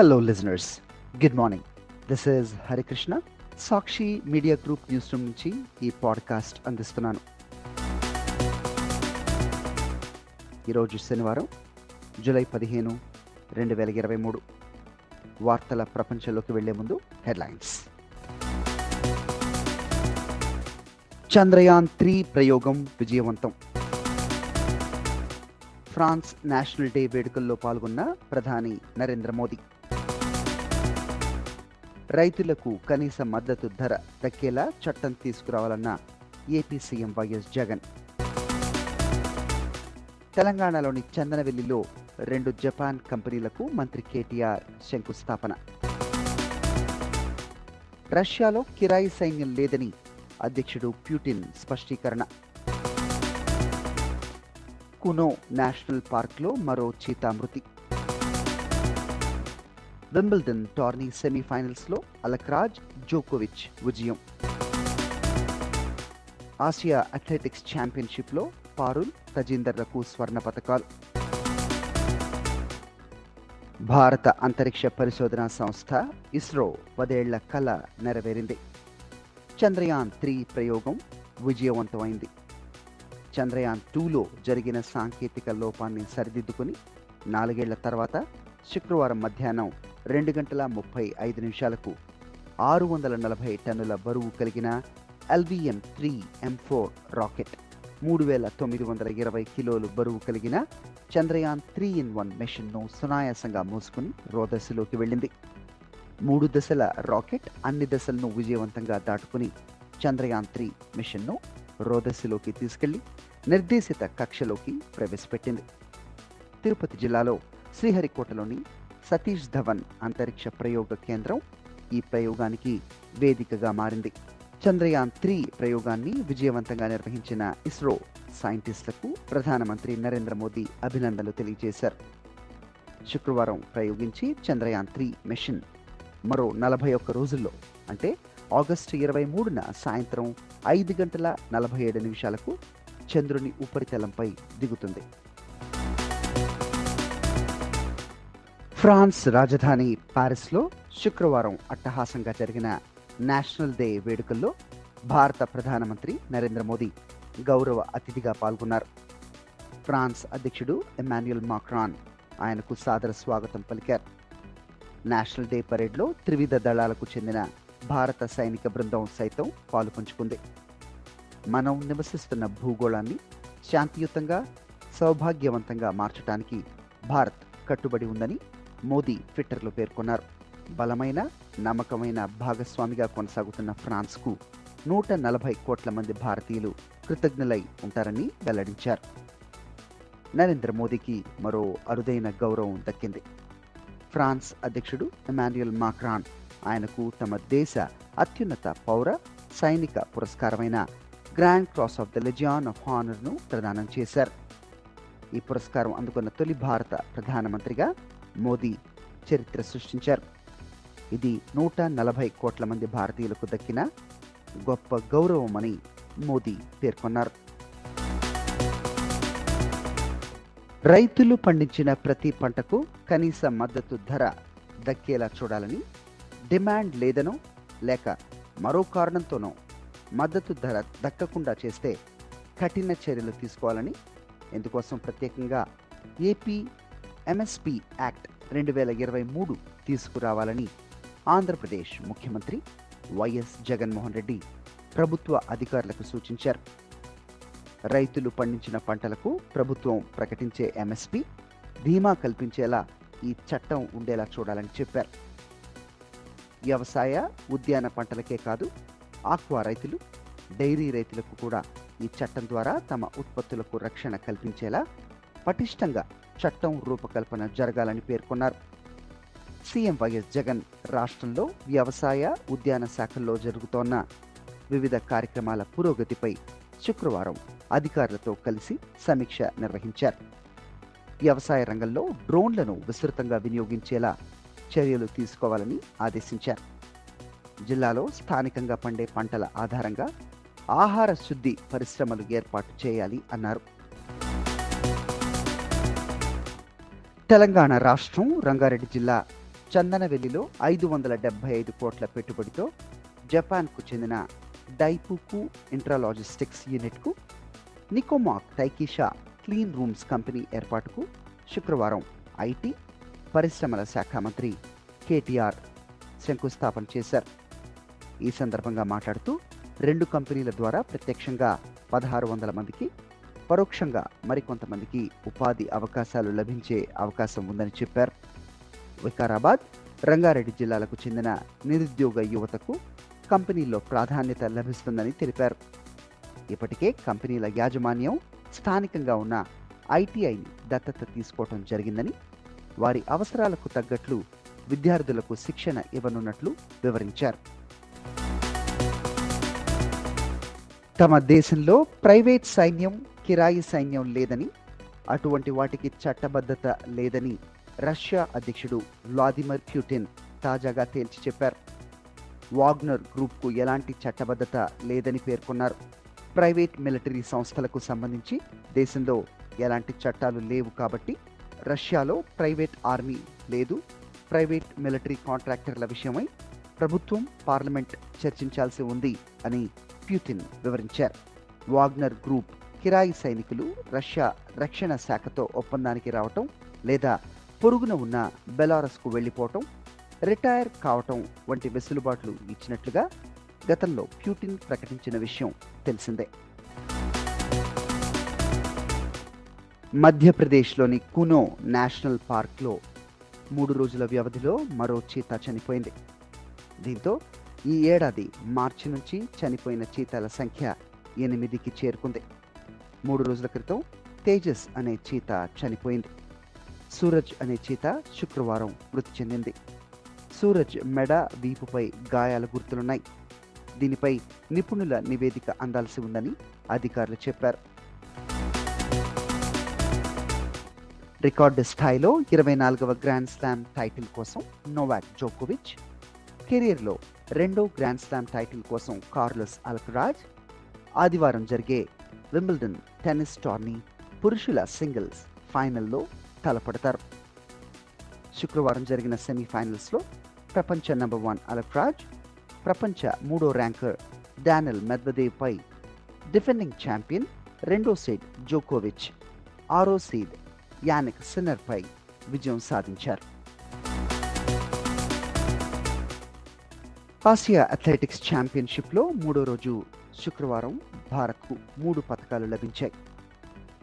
Hello, listeners. Good morning. This is Harikrishna Sakshi media group news room నుంచి ఈ podcast అందిస్తున్నాను. ఈరోజు శనివారం జూలై పదిహేను రెండు వేల ఇరవై మూడు. వార్తల ప్రపంచంలోకి వెళ్ళే ముందు హెడ్లైన్స్. చంద్రయాన్ త్రీ ప్రయోగం విజయవంతం. ఫ్రాన్స్ నేషనల్ డే వేడుకల్లో పాల్గొన్న ప్రధాని నరేంద్ర మోదీ. రైతులకు కనీస మద్దతు ధర దక్కేలా చట్టం తీసుకురావాలన్న ఏపీ సీఎం వైఎస్ జగన్. తెలంగాణలోని చందనవెల్లిలో రెండు జపాన్ కంపెనీలకు మంత్రి కేటీఆర్ శంకుస్థాపన. రష్యాలో కిరాయి సైన్యం లేదని అధ్యక్షుడు ప్యూటిన్ స్పష్టీకరణ. కునో నేషనల్ పార్క్లో మరో చీతా మృతి వింబల్డన్ టోర్నీ సెమీఫైనల్స్లో అలక్రాజ్ జోకోవిచ్ విజయం. ఆసియా అథ్లెటిక్స్ ఛాంపియన్షిప్లో పారుల్ తజీందర్లకు స్వర్ణ పథకాలు భారత అంతరిక్ష పరిశోధనా సంస్థ ఇస్రో పదేళ్ళ కళ నెరవేరింది. చంద్రయాన్ త్రీ ప్రయోగం విజయవంతమైంది. చంద్రయాన్ టూలో జరిగిన సాంకేతిక లోపాన్ని సరిదిద్దుకుని నాలుగేళ్ళ తర్వాత శుక్రవారం మధ్యాహ్నం రెండు గంటల ముప్పై ఐదు నిమిషాలకు ఆరు వందల నలభై టన్నుల బరువు కలిగిన LVM three M four rocket మూడు వేల తొమ్మిది వందల ఇరవై కిలోలు బరువు కలిగిన చంద్రయాన్ త్రీ ఇన్ వన్ మిషన్ను సునాయాసంగా మోసుకుని రోదశలోకి వెళ్ళింది. మూడు దశల రాకెట్ అన్ని దశలను విజయవంతంగా దాటుకుని చంద్రయాన్ త్రీ మిషన్ను రోదశలోకి తీసుకెళ్ళి నిర్దేశిత కక్షలోకి ప్రవేశపెట్టింది. తిరుపతి జిల్లాలో శ్రీహరికోటలోని సతీష్ ధవన్ అంతరిక్ష ప్రయోగ కేంద్రం ఈ ప్రయోగానికి వేదికగా మారింది. చంద్రయాన్ త్రీ ప్రయోగాన్ని విజయవంతంగా నిర్వహించిన ఇస్రో సైంటిస్టులకు ప్రధానమంత్రి నరేంద్ర మోదీ అభినందనలు తెలియజేశారు. శుక్రవారం ప్రయోగించి చంద్రయాన్ త్రీ మిషన్ మరో నలభై ఒక్క రోజుల్లో అంటే ఆగస్టు ఇరవై మూడున సాయంత్రం ఐదు గంటల నలభై ఏడు నిమిషాలకు చంద్రుని ఉపరితలంపై దిగుతుంది. ఫ్రాన్స్ రాజధాని ప్యారిస్లో శుక్రవారం అట్టహాసంగా జరిగిన నేషనల్ డే వేడుకల్లో భారత ప్రధానమంత్రి నరేంద్ర మోదీ గౌరవ అతిథిగా పాల్గొన్నారు. ఫ్రాన్స్ అధ్యక్షుడు ఎమాన్యుయల్ మాక్రాన్ ఆయనకు సాదర స్వాగతం పలికారు. నేషనల్ డే పరేడ్లో త్రివిధ దళాలకు చెందిన భారత సైనిక బృందం సైతం పాలుపంచుకుంది మనం నివసిస్తున్న భూగోళాన్ని శాంతియుతంగా సౌభాగ్యవంతంగా మార్చడానికి భారత్ కట్టుబడి ఉందని మోదీ ట్విట్టర్లో పేర్కొన్నారు. బలమైన నమ్మకమైన భాగస్వామిగా కొనసాగుతున్న ఫ్రాన్స్కు నూట నలభై కోట్ల మంది భారతీయులు కృతజ్ఞులై ఉంటారని వెల్లడించారు. నరేంద్ర మోదీకి మరో అరుదైన గౌరవం దక్కింది. ఫ్రాన్స్ అధ్యక్షుడు ఎమాన్యుయల్ మాక్రాన్ ఆయనకు తమ దేశ అత్యున్నత పౌర సైనిక పురస్కారమైన grand cross of the legion of హానర్ను ప్రదానం చేశారు. ఈ పురస్కారం అందుకున్న తొలి భారత ప్రధానమంత్రిగా మోదీ చరిత్ర సృష్టించారు. ఇది నూట నలభై కోట్ల మంది భారతీయులకు దక్కిన గొప్ప గౌరవమని మోదీ పేర్కొన్నారు. రైతులు పండించిన ప్రతి పంటకు కనీస మద్దతు ధర దక్కేలా చూడాలని డిమాండ్ లేదనో లేక మరో కారణంతోనో మద్దతు ధర దక్కకుండా చేస్తే కఠిన చర్యలు తీసుకోవాలని ఇందుకోసం ప్రత్యేకంగా ఏపీ ఎంఎస్పి యాక్ట్ రెండు వేల ఇరవై మూడు తీసుకురావాలని ఆంధ్రప్రదేశ్ ముఖ్యమంత్రి వైఎస్ జగన్మోహన్ రెడ్డి ప్రభుత్వ అధికారులకు సూచించారు. రైతులు పండించిన పంటలకు ప్రభుత్వం ప్రకటించే ఎంఎస్పి ధీమా కల్పించేలా ఈ చట్టం ఉండేలా చూడాలని చెప్పారు. వ్యవసాయ ఉద్యాన పంటలకే కాదు ఆక్వా రైతులు డైరీ రైతులకు కూడా ఈ చట్టం ద్వారా తమ ఉత్పత్తులకు రక్షణ కల్పించేలా పటిష్టంగా చట్టం రూపకల్పన జరగాలని పేర్కొన్నారు. సీఎం వైఎస్ జగన్ రాష్ట్రంలో వ్యవసాయ ఉద్యాన శాఖల్లో జరుగుతోన్న వివిధ కార్యక్రమాల పురోగతిపై శుక్రవారం అధికారులతో కలిసి సమీక్ష నిర్వహించారు. వ్యవసాయ రంగంలో డ్రోన్లను విస్తృతంగా వినియోగించేలా చర్యలు తీసుకోవాలని ఆదేశించారు. జిల్లాలో స్థానికంగా పండే పంటల ఆధారంగా ఆహార శుద్ధి పరిశ్రమలు ఏర్పాటు చేయాలి అన్నారు. తెలంగాణ రాష్ట్రం రంగారెడ్డి జిల్లా చందనవెల్లిలో ఐదు వందల డెబ్బై ఐదు కోట్ల పెట్టుబడితో జపాన్కు చెందిన డైపుకు ఇంట్రాలాజిస్టిక్స్ యూనిట్కు Nicomac Taikisha clean rooms company ఏర్పాటుకు శుక్రవారం ఐటీ పరిశ్రమల శాఖ మంత్రి కేటీఆర్ శంకుస్థాపన చేశారు. ఈ సందర్భంగా మాట్లాడుతూ రెండు కంపెనీల ద్వారా ప్రత్యక్షంగా పదహారు వందల మందికి పరోక్షంగా మరికొంతమందికి ఉపాధి అవకాశాలు లభించే అవకాశం ఉందని చెప్పారు. వికారాబాద్ రంగారెడ్డి జిల్లాలకు చెందిన నిరుద్యోగ యువతకు కంపెనీల్లో ప్రాధాన్యత లభిస్తుందని తెలిపారు. ఇప్పటికే కంపెనీల యాజమాన్యం స్థానికంగా ఉన్న ఐటీఐని దత్తత తీసుకోవటం జరిగిందని వారి అవసరాలకు తగ్గట్లు విద్యార్థులకు శిక్షణ ఇవ్వనున్నట్లు వివరించారు. తమ దేశంలో ప్రైవేట్ సైన్యం కిరాయి సైన్యం లేదని అటువంటి వాటికి చట్టబద్ధత లేదని రష్యా అధ్యక్షుడు వ్లాదిమిర్ ప్యూటిన్ తాజాగా తేల్చి చెప్పారు. వాగ్నర్ గ్రూప్కు ఎలాంటి చట్టబద్ధత లేదని పేర్కొన్నారు. ప్రైవేట్ మిలిటరీ సంస్థలకు సంబంధించి దేశంలో ఎలాంటి చట్టాలు లేవు కాబట్టి రష్యాలో ప్రైవేట్ ఆర్మీ లేదు. ప్రైవేట్ మిలిటరీ కాంట్రాక్టర్ల విషయమై ప్రభుత్వం పార్లమెంట్ చర్చించాల్సి ఉంది అని ప్యూటిన్ వివరించారు. వాగ్నర్ గ్రూప్ కిరాయి సైనికులు రష్యా రక్షణ శాఖతో ఒప్పందానికి రావటం లేదా పొరుగున ఉన్న బెలారస్కు వెళ్ళిపోవటం రిటైర్ కావటం వంటి వెసులుబాట్లు ఇచ్చినట్లుగా గతంలో ప్యూటిన్ ప్రకటించిన విషయం తెలిసిందే. మధ్యప్రదేశ్లోని కునో నేషనల్ పార్క్లో మూడు రోజుల వ్యవధిలో మరో చీత చనిపోయింది. దీంతో ఈ ఏడాది మార్చి నుంచి చనిపోయిన చీతాల సంఖ్య ఎనిమిదికి చేరుకుంది. మూడు రోజుల క్రితం తేజస్ అనే చీత చనిపోయింది. సూరజ్ అనే చీత శుక్రవారం మృతి చెందింది. సూరజ్ మెడ వీపుపై గాయాల గుర్తులున్నాయి. దీనిపై నిపుణుల నివేదిక అందాల్సి ఉందని అధికారులు చెప్పారు. రికార్డు స్థాయిలో ఇరవై నాలుగవ గ్రాండ్ స్లామ్ టైటిల్ కోసం నోవాక్ జోకోవిచ్ కెరీర్లో రెండో గ్రాండ్ స్లామ్ టైటిల్ కోసం కార్లస్ అల్కరాజ్ ఆదివారం జరిగే వింబుల్డన్ టెన్నిస్ టోర్నీ పురుషుల సింగిల్స్ ఫైనల్లో తలపడతారు. శుక్రవారం జరిగిన సెమీఫైనల్స్లో ప్రపంచ నంబర్ వన్ అలక్రాజ్ ప్రపంచ మూడో ర్యాంకర్ డానిల్ మెద్వదేవ్పై డిఫెండింగ్ ఛాంపియన్ రెండో సీడ్ జోకోవిచ్ ఆరో సీడ్ యానిక్ సిన్నర్పై విజయం సాధించారు. ఆసియా అథ్లెటిక్స్ ఛాంపియన్షిప్లో మూడో రోజు శుక్రవారం భారత్కు మూడు పథకాలు లభించాయి.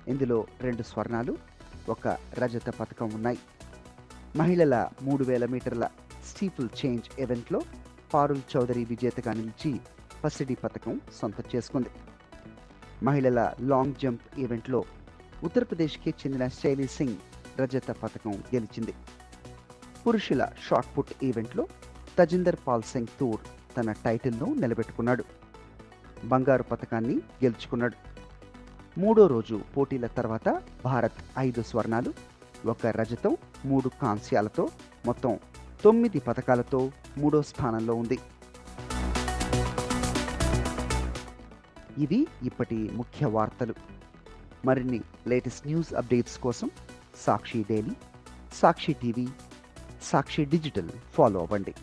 ఇందులో రెండు స్వర్ణాలు ఒక రజత పథకం ఉన్నాయి. మహిళల మూడు వేల మీటర్ల స్టీపుల్ చేంజ్ ఈవెంట్లో పారుల్ చౌదరి విజేతగా నిలిచి పసిడి పథకం సొంతం చేసుకుంది. మహిళల లాంగ్ జంప్ ఈవెంట్లో ఉత్తరప్రదేశ్కి చెందిన శైలి సింగ్ రజత పథకం గెలిచింది. పురుషుల షాట్ పుట్ ఈవెంట్లో తజిందర్ పాల్ సింగ్ తూర్ తన టైటిల్ను నిలబెట్టుకున్నాడు. బంగారు పథకాన్ని గెలుచుకున్నాడు. మూడో రోజు పోటీల తర్వాత భారత్ ఐదు స్వర్ణాలు ఒక రజతం మూడు కాంస్యాలతో మొత్తం తొమ్మిది పథకాలతో మూడో స్థానంలో ఉంది. ఇవి ఇప్పటి ముఖ్య వార్తలు. మరిన్ని లేటెస్ట్ న్యూస్ అప్డేట్స్ కోసం Sakshi daily Sakshi TV Sakshi digital follow అవ్వండి.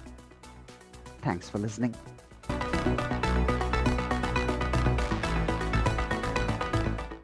Thanks for listening